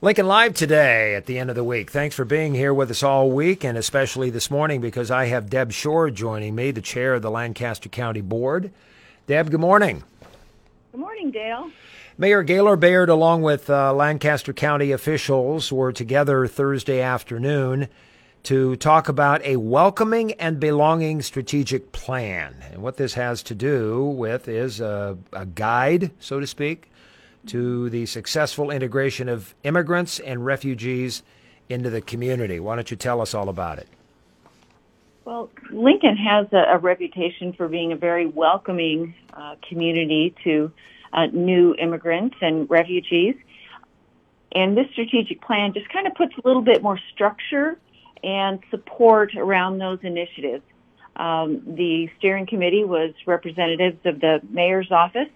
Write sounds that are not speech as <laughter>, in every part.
Lincoln Live today at the end of the week. Thanks for being here with us all week and especially this morning because I have Deb Schorr joining me, the chair of the Lancaster County Board. Deb, good morning. Good morning, Dale. Mayor Gaylor Baird, along with uh, Lancaster County officials, were together Thursday afternoon to talk about a welcoming and belonging strategic plan. And what this has to do with is a, a guide, so to speak, to the successful integration of immigrants and refugees into the community. Why don't you tell us all about it? Well, Lincoln has a, a reputation for being a very welcoming uh, community to uh, new immigrants and refugees. And this strategic plan just kind of puts a little bit more structure and support around those initiatives. Um, the steering committee was representatives of the mayor's office,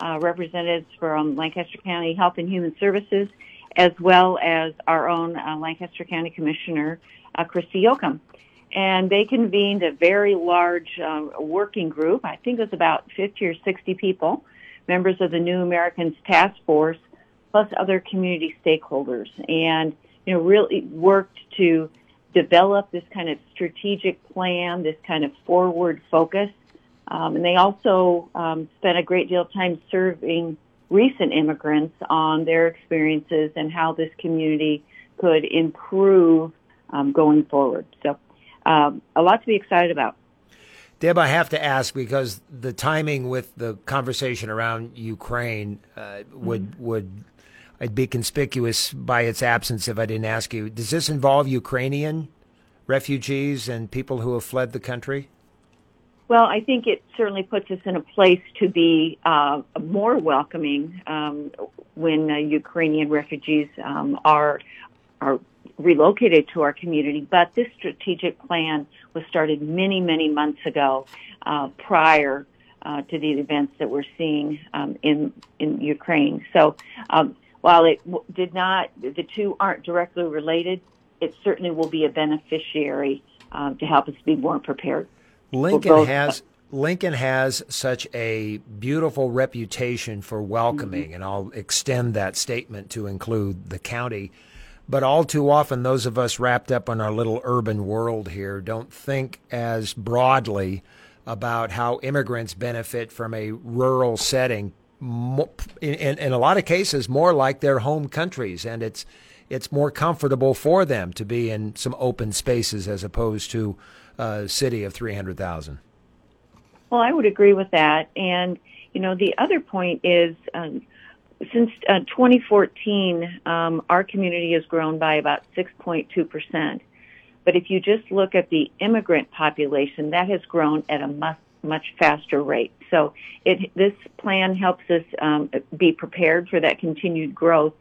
uh, representatives from Lancaster County Health and Human Services, as well as our own uh, Lancaster County Commissioner, uh, Christy Yoakum. And they convened a very large uh, working group. I think it was about 50 or 60 people, members of the New Americans Task Force, plus other community stakeholders, and you know really worked to develop this kind of strategic plan, this kind of forward focus. Um, and they also um, spent a great deal of time serving recent immigrants on their experiences and how this community could improve um, going forward. So, um, a lot to be excited about. Deb, I have to ask because the timing with the conversation around Ukraine uh, would mm-hmm. would I'd be conspicuous by its absence if I didn't ask you. Does this involve Ukrainian refugees and people who have fled the country? Well, I think it certainly puts us in a place to be uh, more welcoming um, when uh, Ukrainian refugees um, are are relocated to our community. But this strategic plan was started many, many months ago, uh, prior uh, to the events that we're seeing um, in in Ukraine. So um, while it did not, the two aren't directly related, it certainly will be a beneficiary um, to help us be more prepared. Lincoln has Lincoln has such a beautiful reputation for welcoming, mm-hmm. and I'll extend that statement to include the county. But all too often, those of us wrapped up in our little urban world here don't think as broadly about how immigrants benefit from a rural setting in, in, a lot of cases more like their home countries, and it's it's more comfortable for them to be in some open spaces as opposed to a city of three hundred thousand. Well, I would agree with that, and you know the other point is. Um, since uh, 2014, um, our community has grown by about 6.2 percent. But if you just look at the immigrant population, that has grown at a much much faster rate. So it, this plan helps us um, be prepared for that continued growth.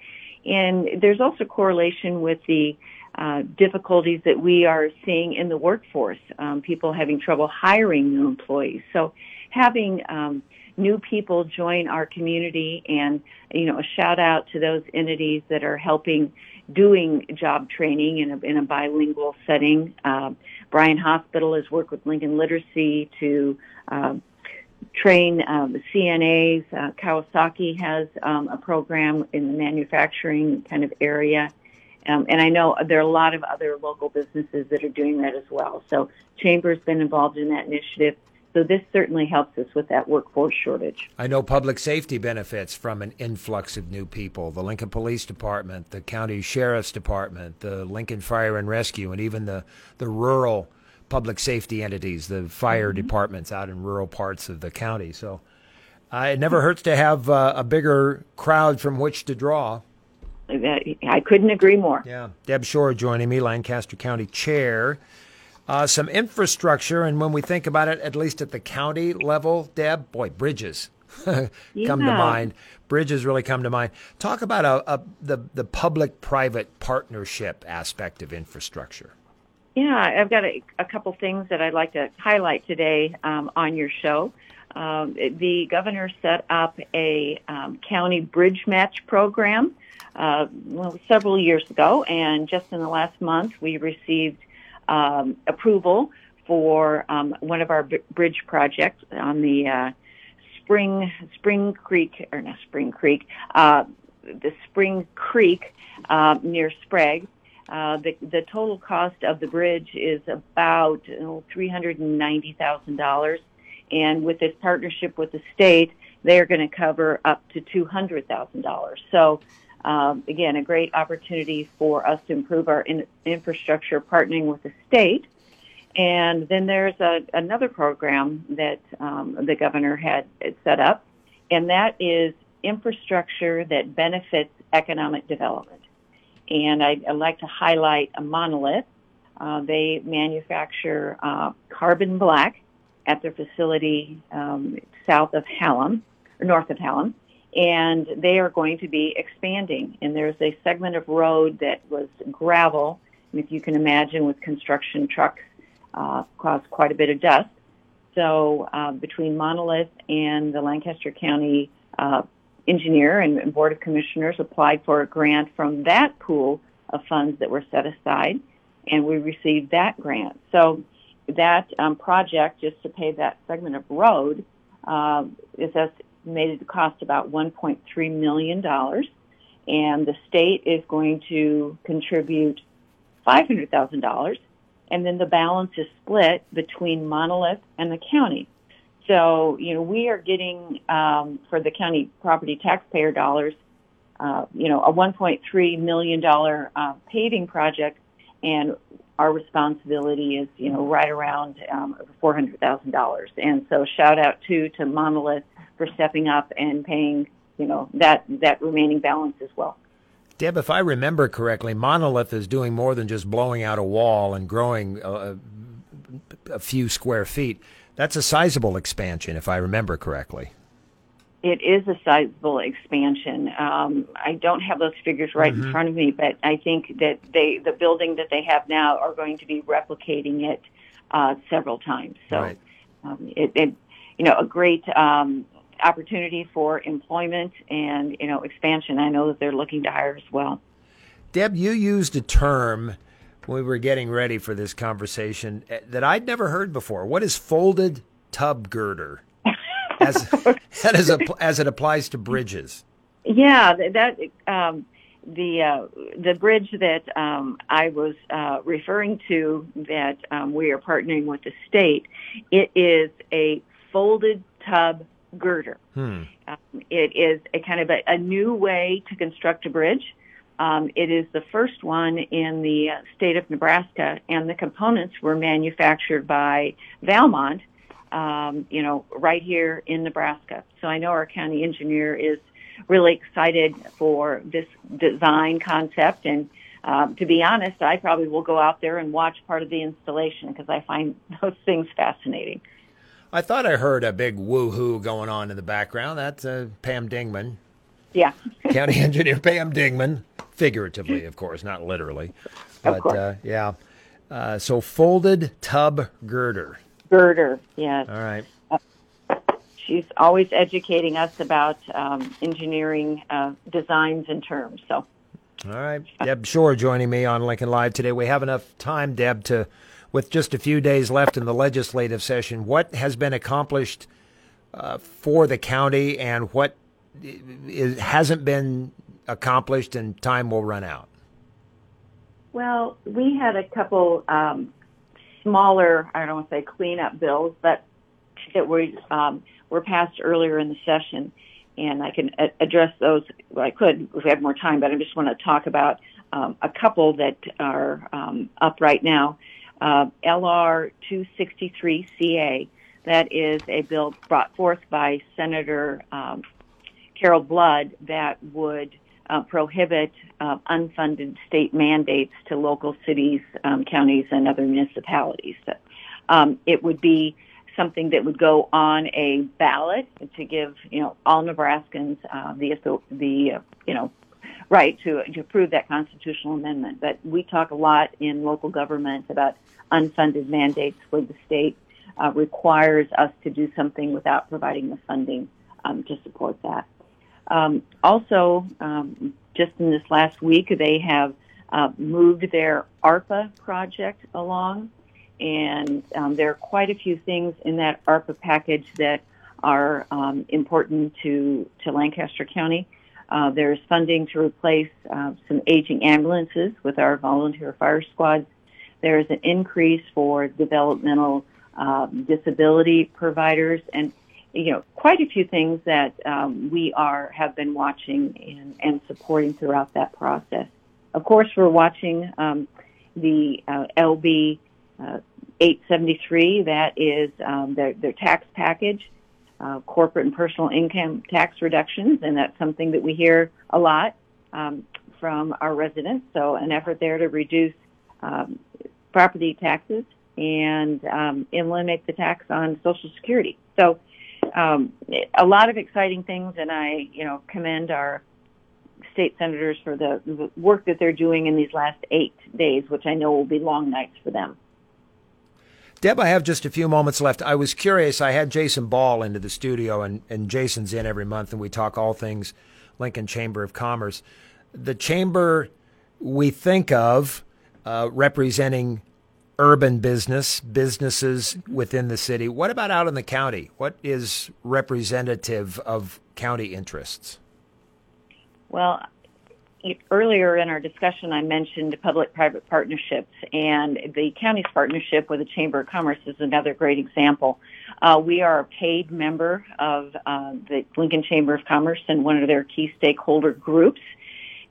And there's also correlation with the uh, difficulties that we are seeing in the workforce, um, people having trouble hiring new employees. So having um, new people join our community and, you know, a shout out to those entities that are helping doing job training in a, in a bilingual setting. Uh, Bryan Hospital has worked with Lincoln Literacy to uh, train um, the CNAs. Uh, Kawasaki has um, a program in the manufacturing kind of area. Um, and I know there are a lot of other local businesses that are doing that as well. So Chamber's been involved in that initiative. So this certainly helps us with that workforce shortage. I know public safety benefits from an influx of new people. The Lincoln Police Department, the County Sheriff's Department, the Lincoln Fire and Rescue, and even the, the rural public safety entities, the fire mm-hmm. departments out in rural parts of the county. So uh, it never hurts to have uh, a bigger crowd from which to draw. I couldn't agree more. Yeah. Deb Schorr joining me, Lancaster County Chair uh, some infrastructure. And when we think about it, at least at the county level, Deb, boy, bridges. <laughs> come yeah. to mind. Bridges really come to mind. Talk about a, a, the the public private partnership aspect of infrastructure. Yeah, I've got a, a couple things that I'd like to highlight today um, on your show. Um, the governor set up a um, county bridge match program uh, well, several years ago, and just in the last month, we received um, approval for um, one of our b- bridge projects on the uh, Spring Spring Creek or not Spring Creek, uh, the Spring Creek uh, near Sprague. Uh, the the total cost of the bridge is about three hundred and with this partnership with the state, they are going to cover up to two hundred thousand dollars. So. Um, again, a great opportunity for us to improve our in- infrastructure, partnering with the state, and then there's a, another program that um, the governor had set up, and that is infrastructure that benefits economic development. And I, would like to highlight a monolith. Uh, they manufacture uh, carbon black at their facility um, south of Hallam, or north of Hallam, and they are going to be expanding. And there's a segment of road that was gravel, and if you can imagine, with construction trucks uh, caused quite a bit of dust. So uh, between Monolith and the Lancaster County uh, engineer and Board of Commissioners applied for a grant from that pool of funds that were set aside, and we received that grant. So that um, project, just to pay that segment of road, uh, is estimated to cost about $1.3 million, and the state is going to contribute $500,000 and then the balance is split between Monolith and the county. So, you know, we are getting um, for the county property taxpayer dollars, uh, you know, a 1.3 million dollar uh, paving project, and our responsibility is, you know, right around um, $400,000. And so, shout out to to Monolith for stepping up and paying, you know, that that remaining balance as well. Deb, if I remember correctly, Monolith is doing more than just blowing out a wall and growing a, a few square feet. That's a sizable expansion, if I remember correctly. It is a sizable expansion. Um, I don't have those figures right mm-hmm. in front of me, but I think that they, the building that they have now, are going to be replicating it uh, several times. So, right. um, it, it, you know, a great um, opportunity for employment and you know expansion. I know that they're looking to hire as well. Deb, you used a term when we were getting ready for this conversation eh, that I'd never heard before. What is folded tub girder? As, <laughs> as, a, as it applies to bridges. Yeah, that um, the uh, the bridge that um, I was uh, referring to that um, we are partnering with the state. It is a folded tub girder. Hmm. Um, it is a kind of a, a, new way to construct a bridge. Um, it is the first one in the uh, state of Nebraska, and the components were manufactured by Valmont, um, you know, right here in Nebraska. So I know our county engineer is really excited for this design concept. And um, to be honest, I probably will go out there and watch part of the installation because I find <laughs> those things fascinating. I thought I heard a big woohoo going on in the background. That's uh, Pam Dingman. Yeah. <laughs> County Engineer Pam Dingman, figuratively, of course, not literally. But uh, yeah. Uh, so folded tub girder. Girder, yes. All right. she's always educating us about um, engineering uh, designs and terms. So. All right. Deb Schorr joining me on Lincoln Live today. We have enough time, Deb, to with just a few days left in the legislative session, what has been accomplished uh, for the county and what is, hasn't been accomplished and time will run out? Well, we had a couple um, smaller, I don't want to say cleanup bills, but that were um, were passed earlier in the session, and I can a- address those. Well, I could if we have more time, but I just want to talk about um, a couple that are um, up right now uh, LR 263CA. That is a bill brought forth by Senator um, Carol Blood that would uh, prohibit uh, unfunded state mandates to local cities, um, counties, and other municipalities. Um, it would be something that would go on a ballot to give you know all Nebraskans uh, the the uh, you know right to to approve that constitutional amendment. But we talk a lot in local government about unfunded mandates where the state uh, requires us to do something without providing the funding um, to support that. Um, also, um, just in this last week, they have uh, moved their ARPA project along, and um, there are quite a few things in that ARPA package that are um, important to to Lancaster County. Uh, there's funding to replace uh, some aging ambulances with our volunteer fire squads. There's an increase for developmental um, disability providers, and you know quite a few things that um, we are have been watching and, and supporting throughout that process. Of course, we're watching um, the uh, LB uh, 873. That is um, their, their tax package, uh, corporate and personal income tax reductions, and that's something that we hear a lot um, from our residents. So, an effort there to reduce um, property taxes and um, eliminate the tax on Social Security. So, um, a lot of exciting things, and I, you know, commend our state senators for the, the work that they're doing in these last eight days, which I know will be long nights for them. Deb, I have just a few moments left. I was curious. I had Jason Ball into the studio, and, and Jason's in every month, and we talk all things Lincoln Chamber of Commerce. The chamber we think of uh, representing urban business, businesses within the city. What about out in the county? What is representative of county interests? Well, earlier in our discussion, I mentioned public-private partnerships, and the county's partnership with the Chamber of Commerce is another great example. Uh, we are a paid member of uh, the Lincoln Chamber of Commerce and one of their key stakeholder groups,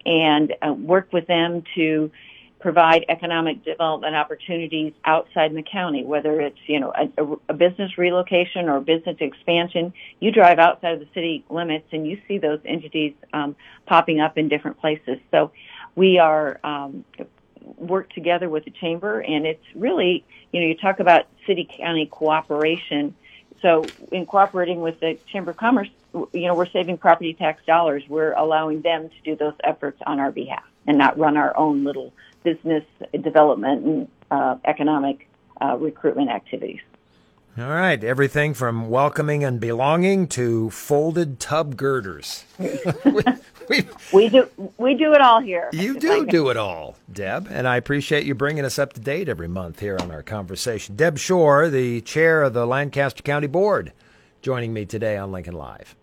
and uh, work with them to provide economic development opportunities outside the county, whether it's, you know, a, a, business relocation or business expansion. You drive outside of the city limits and you see those entities um, popping up in different places. So we are um, work together with the chamber and it's really, you know, you talk about city county cooperation. So in cooperating with the Chamber of Commerce, you know, we're saving property tax dollars. We're allowing them to do those efforts on our behalf and not run our own little business development and uh, economic uh, recruitment activities. All right, everything from welcoming and belonging to folded tub girders. <laughs> we, we, we, do we do it all here. You do do it all, Deb, and I appreciate you bringing us up to date every month here on our conversation. Deb Schorr, the chair of the Lancaster County Board, joining me today on Lincoln Live.